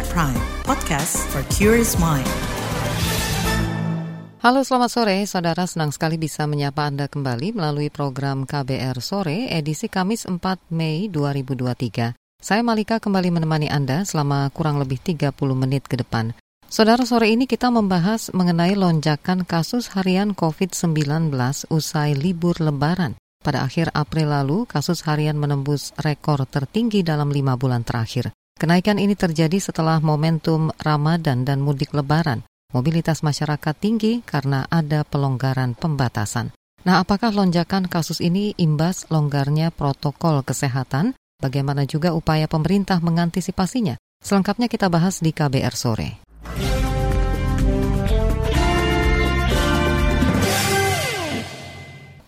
KBR Prime, podcast for curious mind. Halo selamat sore, saudara senang sekali bisa menyapa Anda kembali melalui program KBR Sore edisi Kamis 4 Mei 2023. Saya Malika kembali menemani Anda selama kurang lebih 30 menit ke depan. Saudara, sore ini kita membahas mengenai lonjakan kasus harian COVID-19 usai libur lebaran. Pada akhir April lalu, kasus harian menembus rekor tertinggi dalam lima bulan terakhir. Kenaikan ini terjadi setelah momentum Ramadan dan mudik lebaran. Mobilitas masyarakat tinggi karena ada pelonggaran pembatasan. Nah, apakah lonjakan kasus ini imbas longgarnya protokol kesehatan? Bagaimana juga upaya pemerintah mengantisipasinya? Selengkapnya kita bahas di KBR sore.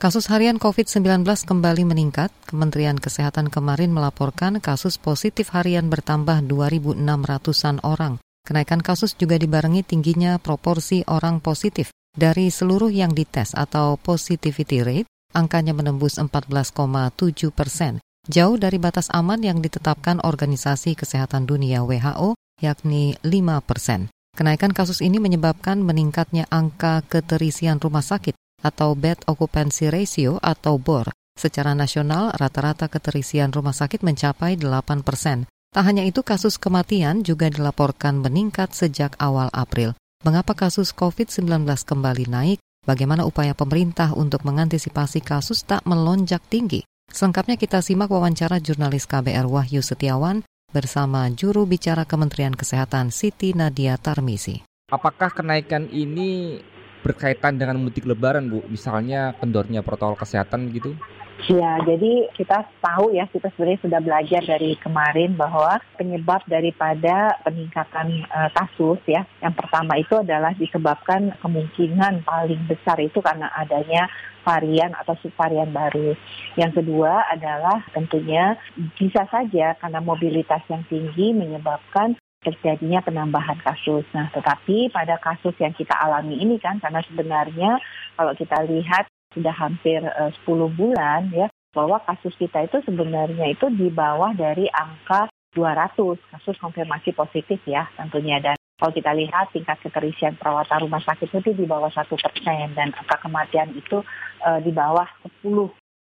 Kasus harian COVID-19 kembali meningkat. Kementerian Kesehatan kemarin melaporkan kasus positif harian bertambah 2.600-an orang. Kenaikan kasus juga dibarengi tingginya proporsi orang positif. Dari seluruh yang dites atau positivity rate, angkanya menembus 14,7 persen. Jauh dari batas aman yang ditetapkan Organisasi Kesehatan Dunia WHO, yakni 5 persen. Kenaikan kasus ini menyebabkan meningkatnya angka keterisian rumah sakit atau Bed Occupancy Ratio atau BOR. Secara nasional, rata-rata keterisian rumah sakit mencapai 8 persen. Tak hanya itu, kasus kematian juga dilaporkan meningkat sejak awal April. Mengapa kasus COVID-19 kembali naik? Bagaimana upaya pemerintah untuk mengantisipasi kasus tak melonjak tinggi? Selengkapnya kita simak wawancara jurnalis KBR Wahyu Setiawan bersama juru bicara Kementerian Kesehatan Siti Nadia Tarmisi. Apakah kenaikan ini berkaitan dengan mudik lebaran Bu, misalnya kendornya protokol kesehatan gitu? Ya, jadi kita tahu ya, kita sebenarnya sudah belajar dari kemarin bahwa penyebab daripada peningkatan uh, kasus ya, yang pertama itu adalah disebabkan kemungkinan paling besar itu karena adanya varian atau subvarian baru. Yang kedua adalah tentunya bisa saja karena mobilitas yang tinggi menyebabkan terjadinya penambahan kasus. Nah, tetapi pada kasus yang kita alami ini kan, karena sebenarnya kalau kita lihat sudah hampir uh, 10 bulan ya, bahwa kasus kita itu sebenarnya itu di bawah dari angka 200 kasus konfirmasi positif ya tentunya. Dan kalau kita lihat tingkat keterisian perawatan rumah sakit itu di bawah satu persen dan angka kematian itu uh, di bawah 10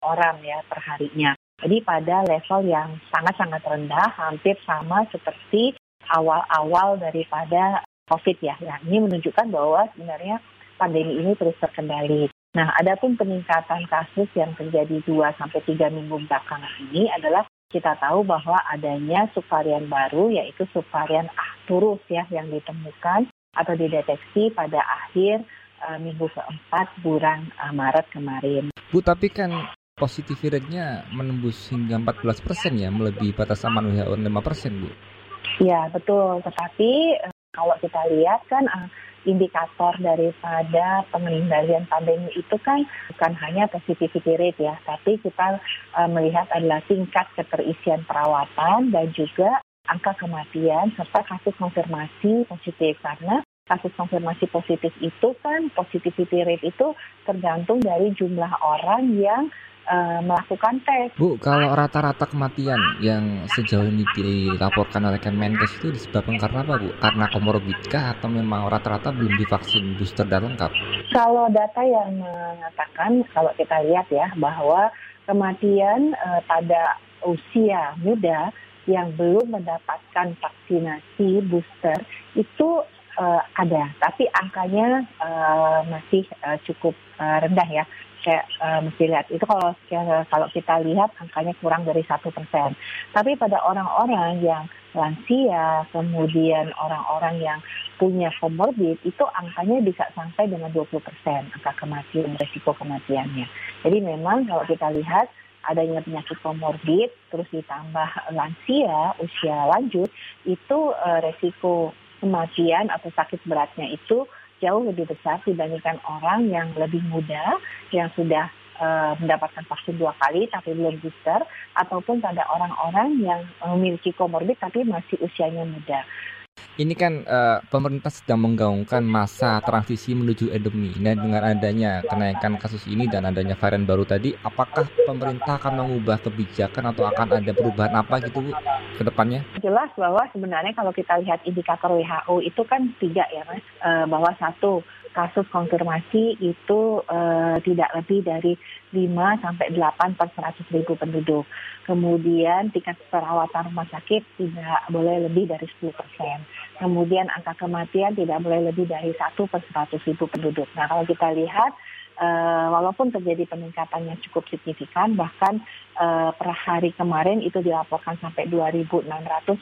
orang ya per harinya. Jadi pada level yang sangat-sangat rendah, hampir sama seperti awal-awal daripada COVID ya. Nah, ini menunjukkan bahwa sebenarnya pandemi ini terus terkendali. Nah, adapun peningkatan kasus yang terjadi 2 sampai 3 minggu belakangan ini adalah kita tahu bahwa adanya subvarian baru yaitu subvarian Arcturus ya yang ditemukan atau dideteksi pada akhir uh, minggu keempat bulan uh, Maret kemarin. Bu, tapi kan positivity rate-nya menembus hingga 14 persen ya, melebihi batas aman WHO 5 persen, Bu. Ya betul, tetapi uh, kalau kita lihat kan uh, indikator daripada pengendalian pandemi itu kan bukan hanya positivity rate ya, tapi kita uh, melihat adalah tingkat keterisian perawatan dan juga angka kematian serta kasus konfirmasi positif. Karena kasus konfirmasi positif itu kan positivity rate itu tergantung dari jumlah orang yang uh, melakukan tes. Bu, kalau rata-rata kematian yang sejauh ini dilaporkan oleh Kemenkes itu disebabkan karena apa, Bu? Karena komorbid kah atau memang rata-rata belum divaksin booster dan lengkap? Kalau data yang mengatakan, kalau kita lihat ya, bahwa kematian uh, pada usia muda yang belum mendapatkan vaksinasi booster itu uh, ada, tapi angkanya uh, masih uh, cukup uh, rendah ya kayak uh, mesti lihat itu kalau kalau kita lihat angkanya kurang dari satu persen. Tapi pada orang-orang yang lansia, kemudian orang-orang yang punya komorbid itu angkanya bisa sampai dengan 20 persen angka kematian, resiko kematiannya. Jadi memang kalau kita lihat adanya penyakit komorbid, terus ditambah lansia, usia lanjut, itu uh, resiko kematian atau sakit beratnya itu jauh lebih besar dibandingkan orang yang lebih muda yang sudah uh, mendapatkan vaksin dua kali tapi belum booster ataupun pada orang-orang yang memiliki komorbid tapi masih usianya muda. Ini kan uh, pemerintah sedang menggaungkan masa transisi menuju endemi. Dan dengan adanya kenaikan kasus ini dan adanya varian baru tadi, apakah pemerintah akan mengubah kebijakan atau akan ada perubahan apa gitu Bu ke depannya? Jelas bahwa sebenarnya kalau kita lihat indikator WHO itu kan tiga ya Mas, uh, bahwa satu kasus konfirmasi itu uh, tidak lebih dari 5 sampai 8 per 100 ribu penduduk. Kemudian tingkat perawatan rumah sakit tidak boleh lebih dari 10 persen. Kemudian angka kematian tidak boleh lebih dari 1 per 100 ribu penduduk. Nah kalau kita lihat uh, walaupun terjadi peningkatan yang cukup signifikan, bahkan uh, per hari kemarin itu dilaporkan sampai 2.600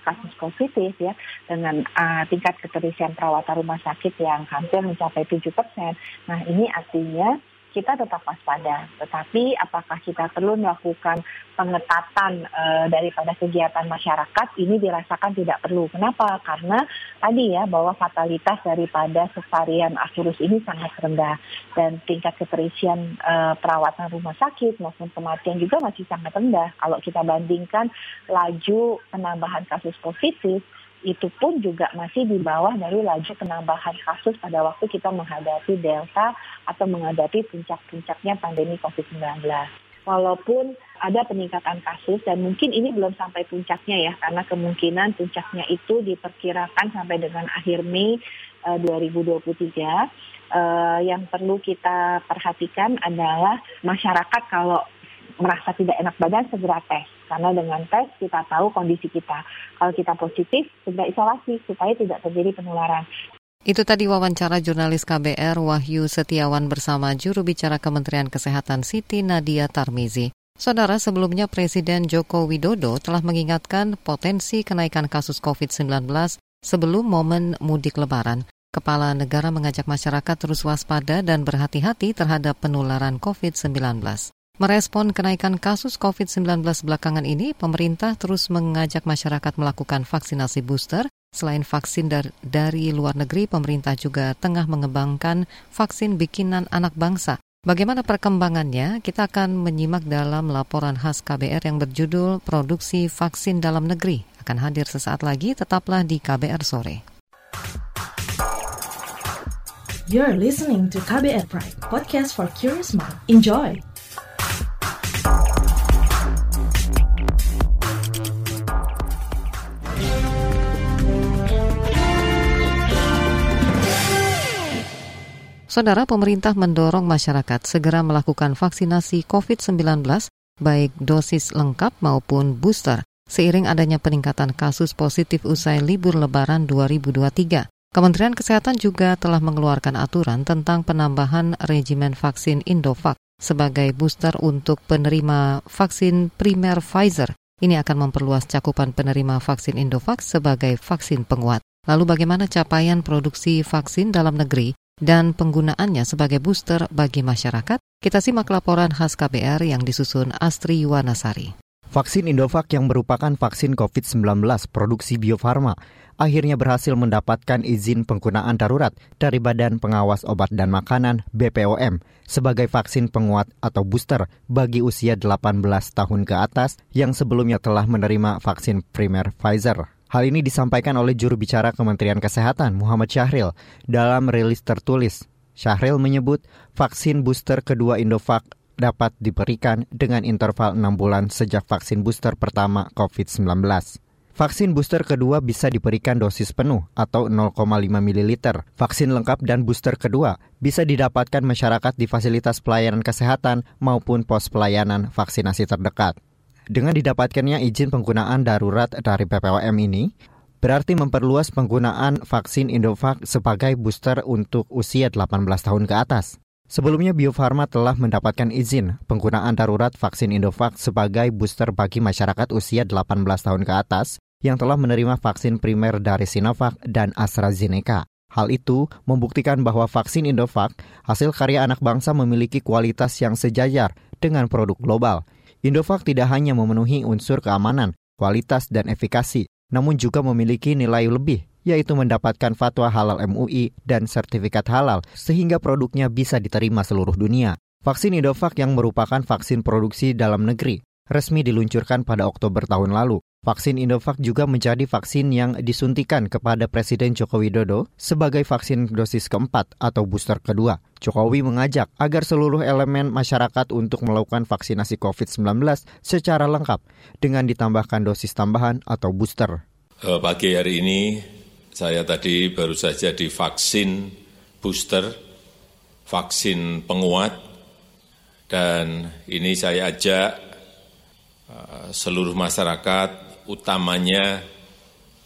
kasus positif ya, dengan uh, tingkat keterisian perawatan rumah sakit yang hampir mencapai 7 persen. Nah ini artinya kita tetap waspada. Tetapi apakah kita perlu melakukan pengetatan e, daripada kegiatan masyarakat ini dirasakan tidak perlu. Kenapa? Karena tadi ya bahwa fatalitas daripada subvarian virus ini sangat rendah dan tingkat keterisian e, perawatan rumah sakit maupun kematian juga masih sangat rendah. Kalau kita bandingkan laju penambahan kasus positif itu pun juga masih di bawah dari laju penambahan kasus pada waktu kita menghadapi Delta atau menghadapi puncak-puncaknya pandemi COVID-19. Walaupun ada peningkatan kasus dan mungkin ini belum sampai puncaknya ya karena kemungkinan puncaknya itu diperkirakan sampai dengan akhir Mei uh, 2023 uh, yang perlu kita perhatikan adalah masyarakat kalau merasa tidak enak badan segera tes karena dengan tes kita tahu kondisi kita. Kalau kita positif segera isolasi supaya tidak terjadi penularan. Itu tadi wawancara jurnalis KBR Wahyu Setiawan bersama juru bicara Kementerian Kesehatan Siti Nadia Tarmizi. Saudara, sebelumnya Presiden Joko Widodo telah mengingatkan potensi kenaikan kasus COVID-19 sebelum momen mudik lebaran. Kepala negara mengajak masyarakat terus waspada dan berhati-hati terhadap penularan COVID-19. Merespon kenaikan kasus COVID-19 belakangan ini, pemerintah terus mengajak masyarakat melakukan vaksinasi booster Selain vaksin dar dari luar negeri, pemerintah juga tengah mengembangkan vaksin bikinan anak bangsa. Bagaimana perkembangannya? Kita akan menyimak dalam laporan khas KBR yang berjudul Produksi Vaksin Dalam Negeri. Akan hadir sesaat lagi, tetaplah di KBR Sore. You're listening to KBR Pride, podcast for curious mind. Enjoy! Saudara pemerintah mendorong masyarakat segera melakukan vaksinasi COVID-19 baik dosis lengkap maupun booster seiring adanya peningkatan kasus positif usai libur lebaran 2023. Kementerian Kesehatan juga telah mengeluarkan aturan tentang penambahan regimen vaksin Indovac sebagai booster untuk penerima vaksin primer Pfizer. Ini akan memperluas cakupan penerima vaksin Indovac sebagai vaksin penguat. Lalu bagaimana capaian produksi vaksin dalam negeri dan penggunaannya sebagai booster bagi masyarakat, kita simak laporan khas KBR yang disusun Astri Yuwanasari. Vaksin Indovac yang merupakan vaksin COVID-19 produksi Bio Farma akhirnya berhasil mendapatkan izin penggunaan darurat dari Badan Pengawas Obat dan Makanan BPOM sebagai vaksin penguat atau booster bagi usia 18 tahun ke atas yang sebelumnya telah menerima vaksin primer Pfizer. Hal ini disampaikan oleh juru bicara Kementerian Kesehatan Muhammad Syahril dalam rilis tertulis. Syahril menyebut vaksin booster kedua Indovac dapat diberikan dengan interval 6 bulan sejak vaksin booster pertama COVID-19. Vaksin booster kedua bisa diberikan dosis penuh atau 0,5 ml. Vaksin lengkap dan booster kedua bisa didapatkan masyarakat di fasilitas pelayanan kesehatan maupun pos pelayanan vaksinasi terdekat. Dengan didapatkannya izin penggunaan darurat dari BPOM ini, berarti memperluas penggunaan vaksin Indovac sebagai booster untuk usia 18 tahun ke atas. Sebelumnya Bio Farma telah mendapatkan izin penggunaan darurat vaksin Indovac sebagai booster bagi masyarakat usia 18 tahun ke atas yang telah menerima vaksin primer dari Sinovac dan AstraZeneca. Hal itu membuktikan bahwa vaksin Indovac, hasil karya anak bangsa memiliki kualitas yang sejajar dengan produk global – Indovac tidak hanya memenuhi unsur keamanan, kualitas, dan efikasi, namun juga memiliki nilai lebih, yaitu mendapatkan fatwa halal MUI dan sertifikat halal, sehingga produknya bisa diterima seluruh dunia. Vaksin Indovac yang merupakan vaksin produksi dalam negeri resmi diluncurkan pada Oktober tahun lalu. Vaksin Indovac juga menjadi vaksin yang disuntikan kepada Presiden Joko Widodo sebagai vaksin dosis keempat atau booster kedua. Jokowi mengajak agar seluruh elemen masyarakat untuk melakukan vaksinasi COVID-19 secara lengkap dengan ditambahkan dosis tambahan atau booster. Eh, pagi hari ini saya tadi baru saja divaksin booster, vaksin penguat, dan ini saya ajak eh, seluruh masyarakat utamanya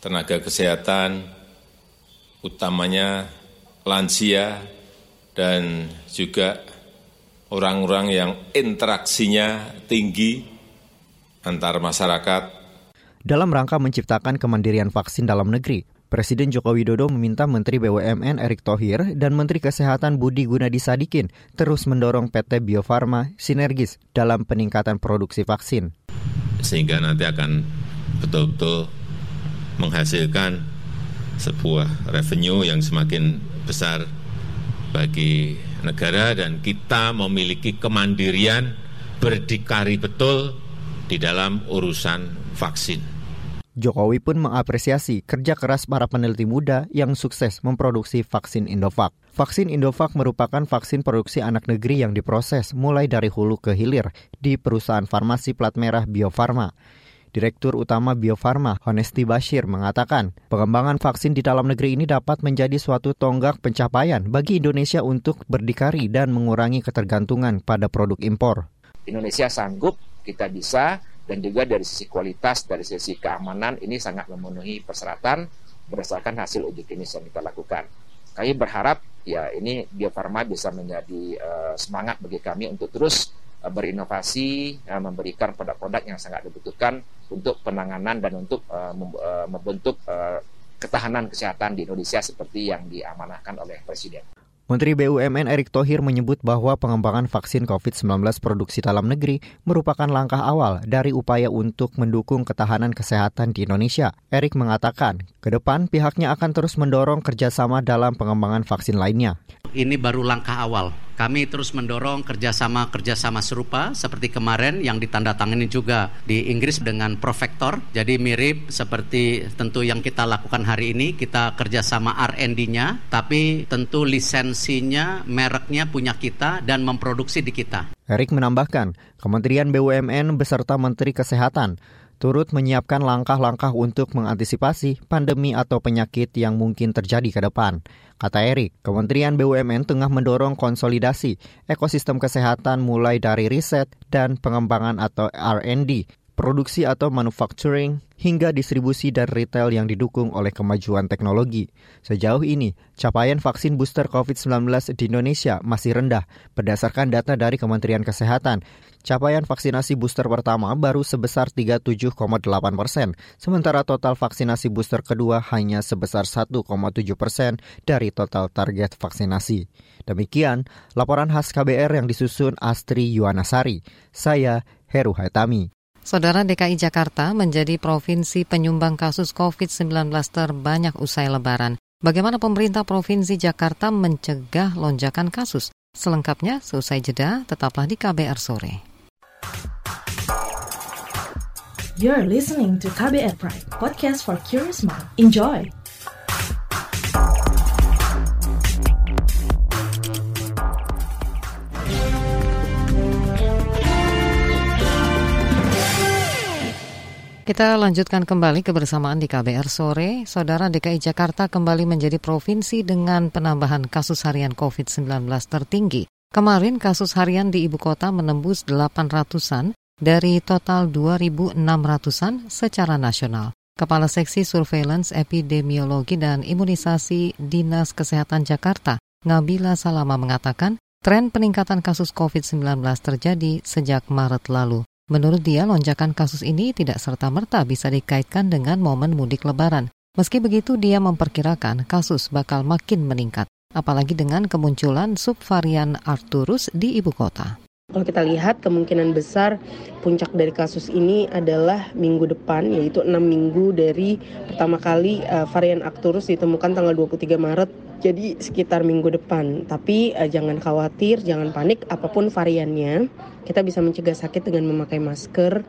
tenaga kesehatan, utamanya lansia, dan juga orang-orang yang interaksinya tinggi antar masyarakat. Dalam rangka menciptakan kemandirian vaksin dalam negeri, Presiden Joko Widodo meminta Menteri BUMN Erick Thohir dan Menteri Kesehatan Budi Gunadi Sadikin terus mendorong PT Bio Farma sinergis dalam peningkatan produksi vaksin. Sehingga nanti akan betul-betul menghasilkan sebuah revenue yang semakin besar bagi negara dan kita memiliki kemandirian berdikari betul di dalam urusan vaksin. Jokowi pun mengapresiasi kerja keras para peneliti muda yang sukses memproduksi vaksin Indovac. Vaksin Indovac merupakan vaksin produksi anak negeri yang diproses mulai dari hulu ke hilir di perusahaan farmasi plat merah Bio Farma. Direktur Utama Bio Farma, Honesti Bashir, mengatakan pengembangan vaksin di dalam negeri ini dapat menjadi suatu tonggak pencapaian bagi Indonesia untuk berdikari dan mengurangi ketergantungan pada produk impor. Indonesia sanggup, kita bisa, dan juga dari sisi kualitas, dari sisi keamanan ini sangat memenuhi persyaratan berdasarkan hasil uji klinis yang kita lakukan. Kami berharap ya ini Bio Farma bisa menjadi uh, semangat bagi kami untuk terus berinovasi, uh, memberikan produk-produk yang sangat dibutuhkan untuk penanganan dan untuk uh, membentuk uh, ketahanan kesehatan di Indonesia seperti yang diamanahkan oleh Presiden. Menteri BUMN Erick Thohir menyebut bahwa pengembangan vaksin COVID-19 produksi dalam negeri merupakan langkah awal dari upaya untuk mendukung ketahanan kesehatan di Indonesia. Erick mengatakan, ke depan pihaknya akan terus mendorong kerjasama dalam pengembangan vaksin lainnya. Ini baru langkah awal kami terus mendorong kerjasama-kerjasama serupa seperti kemarin yang ditandatangani juga di Inggris dengan Profektor. Jadi mirip seperti tentu yang kita lakukan hari ini, kita kerjasama R&D-nya, tapi tentu lisensinya, mereknya punya kita dan memproduksi di kita. Erik menambahkan, Kementerian BUMN beserta Menteri Kesehatan turut menyiapkan langkah-langkah untuk mengantisipasi pandemi atau penyakit yang mungkin terjadi ke depan. Kata Erik, Kementerian BUMN tengah mendorong konsolidasi ekosistem kesehatan mulai dari riset dan pengembangan atau R&D, produksi atau manufacturing, hingga distribusi dan retail yang didukung oleh kemajuan teknologi. Sejauh ini, capaian vaksin booster COVID-19 di Indonesia masih rendah berdasarkan data dari Kementerian Kesehatan. Capaian vaksinasi booster pertama baru sebesar 37,8 persen, sementara total vaksinasi booster kedua hanya sebesar 1,7 persen dari total target vaksinasi. Demikian laporan khas KBR yang disusun Astri Yuwanasari. Saya Heru Haitami. Saudara DKI Jakarta menjadi provinsi penyumbang kasus COVID-19 terbanyak usai lebaran. Bagaimana pemerintah Provinsi Jakarta mencegah lonjakan kasus? Selengkapnya seusai jeda, tetaplah di KBR sore. You're listening to KBR Pride, podcast for curious mind. Enjoy. Kita lanjutkan kembali kebersamaan di KBR sore. Saudara DKI Jakarta kembali menjadi provinsi dengan penambahan kasus harian COVID-19 tertinggi. Kemarin kasus harian di ibu kota menembus 800-an dari total 2.600-an secara nasional. Kepala Seksi Surveillance Epidemiologi dan Imunisasi Dinas Kesehatan Jakarta, Ngabila Salama mengatakan, tren peningkatan kasus COVID-19 terjadi sejak Maret lalu. Menurut dia, lonjakan kasus ini tidak serta-merta bisa dikaitkan dengan momen mudik lebaran. Meski begitu, dia memperkirakan kasus bakal makin meningkat, apalagi dengan kemunculan subvarian Arcturus di ibu kota. Kalau kita lihat kemungkinan besar puncak dari kasus ini adalah minggu depan yaitu 6 minggu dari pertama kali uh, varian Arcturus ditemukan tanggal 23 Maret Jadi sekitar minggu depan. Tapi uh, jangan khawatir, jangan panik apa pun variannya. Kita bisa mencegah sakit dengan memakai masker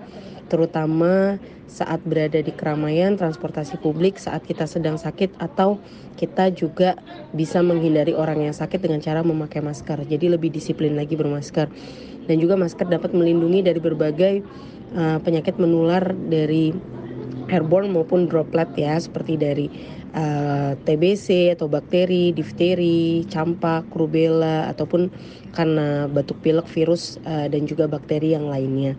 terutama saat berada di keramaian, transportasi publik, saat kita sedang sakit atau kita juga bisa menghindari orang yang sakit dengan cara memakai masker. Jadi lebih disiplin lagi bermasker. Dan juga masker dapat melindungi dari berbagai uh, penyakit menular dari airborne maupun droplet ya seperti dari uh, eh, TBC atau bakteri, difteri, campak, rubella ataupun karena batuk pilek virus uh, dan juga bakteri yang lainnya.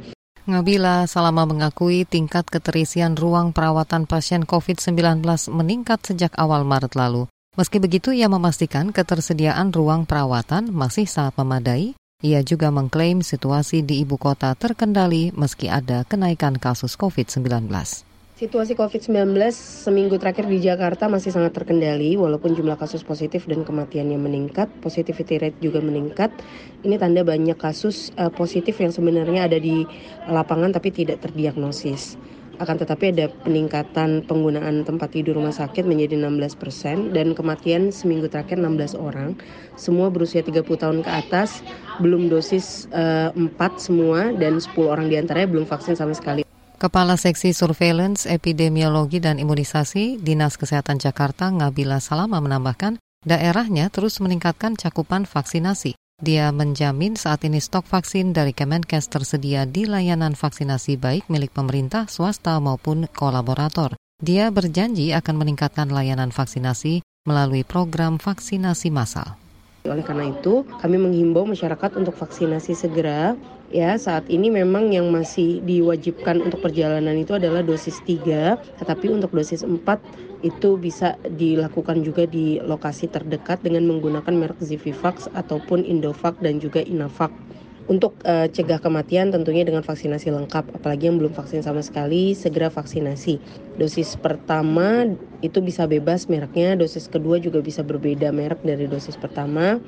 Ngabila Salama mengakui tingkat keterisian ruang perawatan pasien COVID-19 meningkat sejak awal Maret lalu. Meski begitu, ia memastikan ketersediaan ruang perawatan masih sangat memadai. Ia juga mengklaim situasi di ibu kota terkendali meski ada kenaikan kasus COVID-19. Situasi COVID-19 seminggu terakhir di Jakarta masih sangat terkendali walaupun jumlah kasus positif dan kematiannya meningkat, positivity rate juga meningkat. Ini tanda banyak kasus uh, positif yang sebenarnya ada di lapangan tapi tidak terdiagnosis. Akan tetapi ada peningkatan penggunaan tempat tidur rumah sakit menjadi 16 persen dan kematian seminggu terakhir 16 orang. Semua berusia 30 tahun ke atas, belum dosis uh, eh, 4 semua dan 10 orang di antaranya belum vaksin sama sekali. Kepala Seksi Surveillance, Epidemiologi, dan Imunisasi Dinas Kesehatan Jakarta Ngabila Salama menambahkan, daerahnya terus meningkatkan cakupan vaksinasi. Dia menjamin saat ini stok vaksin dari Kemenkes tersedia di layanan vaksinasi baik milik pemerintah, swasta maupun kolaborator. Dia berjanji akan meningkatkan layanan vaksinasi melalui program vaksinasi massal. Oleh karena itu, kami menghimbau masyarakat untuk vaksinasi segera. Ya, saat ini memang yang masih diwajibkan untuk perjalanan itu adalah dosis 3, tetapi untuk dosis 4 itu bisa dilakukan juga di lokasi terdekat dengan menggunakan merek Zivivax ataupun Indovac dan juga Inavac. Untuk uh, cegah kematian tentunya dengan vaksinasi lengkap, apalagi yang belum vaksin sama sekali, segera vaksinasi. Dosis pertama itu bisa bebas mereknya, dosis kedua juga bisa berbeda merek dari dosis pertama.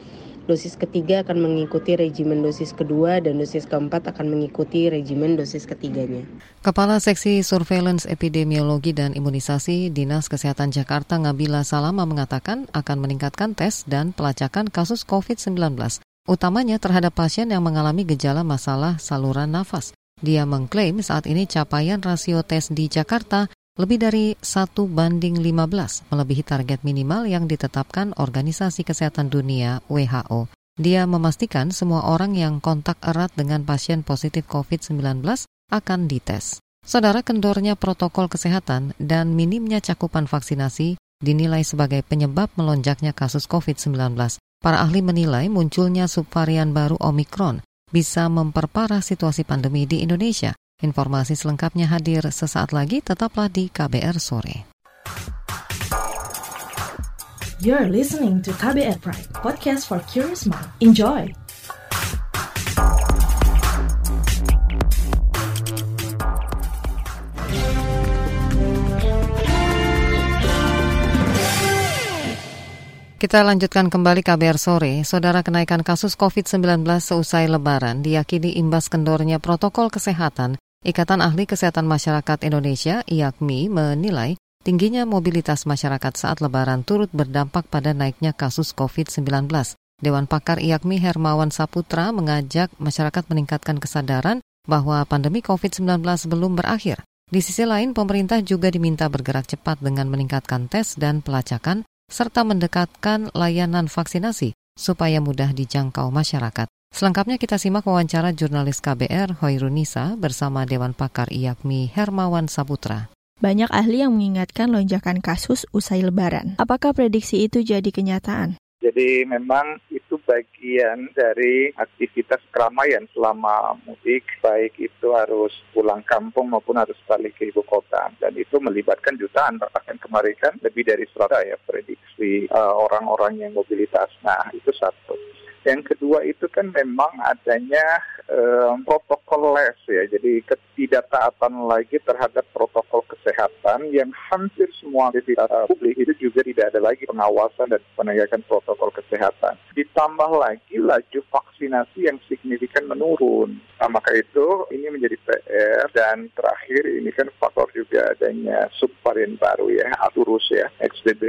Dosis ketiga akan mengikuti regimen dosis kedua dan dosis keempat akan mengikuti regimen dosis ketiganya. Kepala Seksi Surveillance Epidemiologi dan Imunisasi Dinas Kesehatan Jakarta Ngabila Salama mengatakan akan meningkatkan tes dan pelacakan kasus COVID-19 utamanya terhadap pasien yang mengalami gejala masalah saluran nafas. Dia mengklaim saat ini capaian rasio tes di Jakarta lebih dari 1 banding 15, melebihi target minimal yang ditetapkan Organisasi Kesehatan Dunia WHO. Dia memastikan semua orang yang kontak erat dengan pasien positif COVID-19 akan dites. Saudara kendornya protokol kesehatan dan minimnya cakupan vaksinasi dinilai sebagai penyebab melonjaknya kasus COVID-19. Para ahli menilai munculnya subvarian baru Omikron bisa memperparah situasi pandemi di Indonesia. Informasi selengkapnya hadir sesaat lagi, tetaplah di KBR Sore. You're listening to KBR Pride, podcast for curious mind. Enjoy! Kita lanjutkan kembali KBR sore. Saudara kenaikan kasus COVID-19 seusai lebaran diyakini imbas kendornya protokol kesehatan. Ikatan Ahli Kesehatan Masyarakat Indonesia, IAKMI, menilai tingginya mobilitas masyarakat saat lebaran turut berdampak pada naiknya kasus COVID-19. Dewan Pakar IAKMI Hermawan Saputra mengajak masyarakat meningkatkan kesadaran bahwa pandemi COVID-19 belum berakhir. Di sisi lain, pemerintah juga diminta bergerak cepat dengan meningkatkan tes dan pelacakan serta mendekatkan layanan vaksinasi supaya mudah dijangkau masyarakat. Selengkapnya kita simak wawancara jurnalis KBR Hoirunisa bersama Dewan Pakar IAKMI Hermawan Saputra. Banyak ahli yang mengingatkan lonjakan kasus usai lebaran. Apakah prediksi itu jadi kenyataan? Jadi memang itu bagian dari aktivitas keramaian selama mudik, baik itu harus pulang kampung maupun harus balik ke ibu kota. Dan itu melibatkan jutaan, bahkan kemarin kan lebih dari 100 ya prediksi uh, orang-orang yang mobilitas. Nah itu satu. Yang kedua itu kan memang adanya um, protokol les ya, jadi ketidaktaatan lagi terhadap protokol kesehatan yang hampir semua uh, publik itu juga tidak ada lagi pengawasan dan penegakan protokol kesehatan. Ditambah lagi laju vaksinasi yang signifikan menurun. Nah, maka itu ini menjadi PR dan terakhir ini kan faktor juga adanya subvarian baru ya, Aturus ya, XBB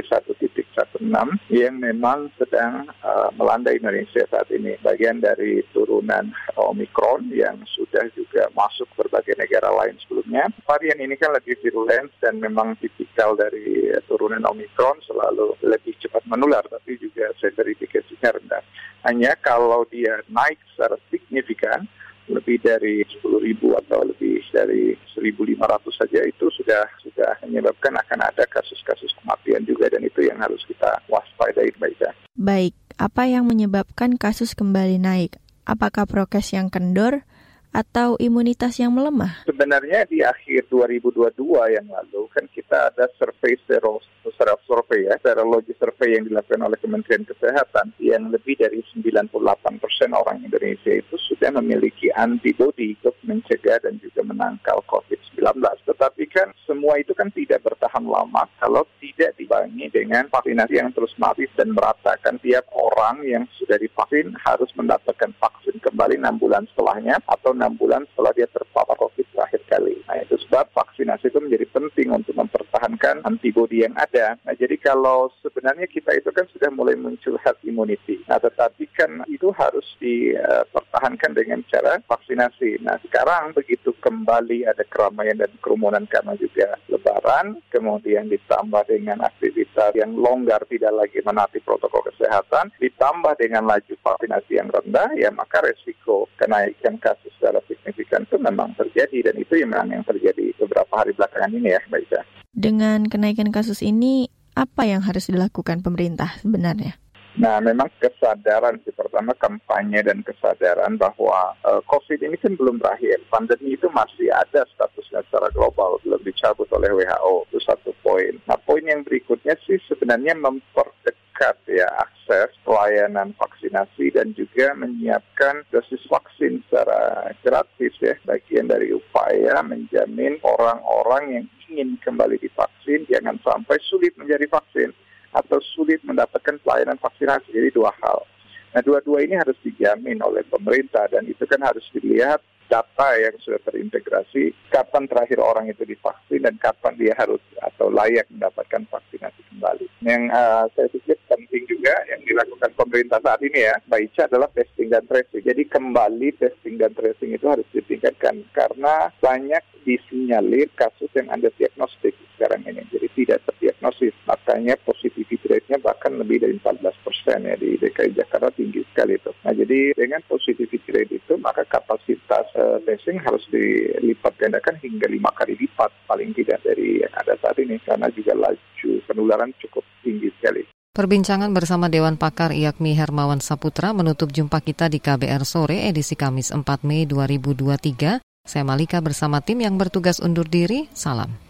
1.16 yang memang sedang uh, melanda Indonesia saat ini. Bagian dari turunan Omicron yang sudah juga masuk berbagai negara lain sebelumnya. Varian ini kan lebih virulen dan memang tipikal dari turunan Omicron selalu lebih cepat menular, tapi juga severifikasinya rendah. Hanya kalau dia naik secara signifikan, lebih dari 10 ribu atau lebih dari 1.500 saja itu sudah sudah menyebabkan akan ada kasus-kasus kematian juga dan itu yang harus kita waspadai baik Baik, apa yang menyebabkan kasus kembali naik? Apakah prokes yang kendor atau imunitas yang melemah? Sebenarnya di akhir 2022 yang lalu kan kita ada survei sero, secara survei ya, serologi survei yang dilakukan oleh Kementerian Kesehatan yang lebih dari 98 persen orang Indonesia itu sudah memiliki antibodi untuk mencegah dan juga menangkal COVID-19. Tetapi kan semua itu kan tidak bertahan lama kalau tidak dibangi dengan vaksinasi yang terus masif dan meratakan tiap orang yang sudah divaksin harus mendapatkan vaksin kembali 6 bulan setelahnya atau enam bulan setelah dia terpapar COVID terakhir kali. Nah itu sebab vaksinasi itu menjadi penting untuk mempertahankan antibodi yang ada. Nah jadi kalau sebenarnya kita itu kan sudah mulai muncul herd immunity. Nah tetapi kan itu harus dipertahankan dengan cara vaksinasi. Nah sekarang begitu kembali ada keramaian dan kerumunan karena juga lebaran, kemudian ditambah dengan aktivitas yang longgar tidak lagi menaati protokol kesehatan, ditambah dengan laju vaksinasi yang rendah, ya maka resiko kenaikan kasus secara signifikan itu memang terjadi dan itu memang yang terjadi beberapa hari belakangan ini ya, Mbak Ica. Dengan kenaikan kasus ini, apa yang harus dilakukan pemerintah sebenarnya? Nah, memang kesadaran sih pertama kampanye dan kesadaran bahwa uh, COVID ini kan belum berakhir. Pandemi itu masih ada statusnya secara global, belum dicabut oleh WHO. Itu satu poin. Nah, poin yang berikutnya sih sebenarnya memperdekat ya akses pelayanan vaksinasi dan juga menyiapkan dosis vaksin secara gratis ya. Bagian dari upaya menjamin orang-orang yang ingin kembali divaksin jangan sampai sulit menjadi vaksin atau sulit mendapatkan pelayanan vaksinasi. Jadi dua hal. Nah dua-dua ini harus dijamin oleh pemerintah dan itu kan harus dilihat data yang sudah terintegrasi, kapan terakhir orang itu divaksin dan kapan dia harus atau layak mendapatkan vaksinasi kembali. Yang uh, saya pikir penting juga yang dilakukan pemerintah saat ini ya, Mbak adalah testing dan tracing. Jadi kembali testing dan tracing itu harus ditingkatkan karena banyak disinyalir kasus yang ada diagnostik sekarang ini. Jadi tidak terdiagnosis, makanya positivity rate-nya bahkan lebih dari 14 persen ya di DKI Jakarta tinggi sekali itu. Nah jadi dengan positivity rate itu maka kapasitas uh, testing harus dilipat gandakan hingga lima kali lipat paling tidak dari yang ada saat ini karena juga laju penularan cukup tinggi sekali. Perbincangan bersama Dewan Pakar Iakmi Hermawan Saputra menutup jumpa kita di KBR Sore edisi Kamis 4 Mei 2023. Saya Malika bersama tim yang bertugas undur diri. Salam.